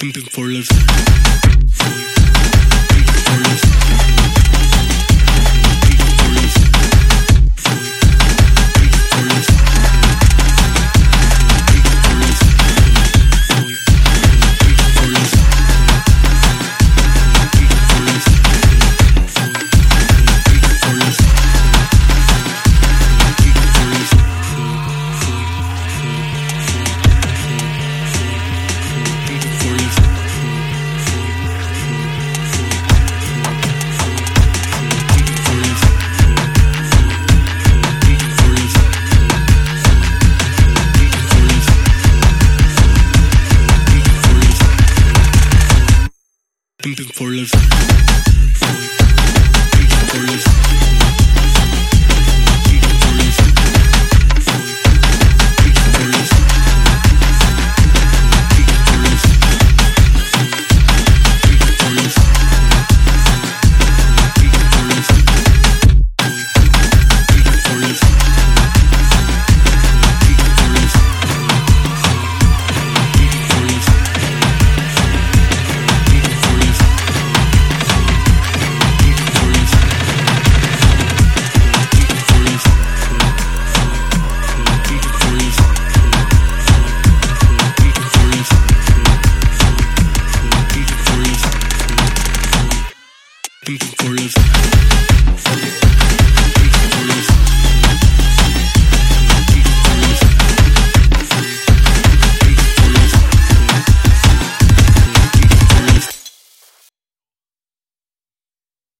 Beating for love. Pimping for love. For love. Pimping for love.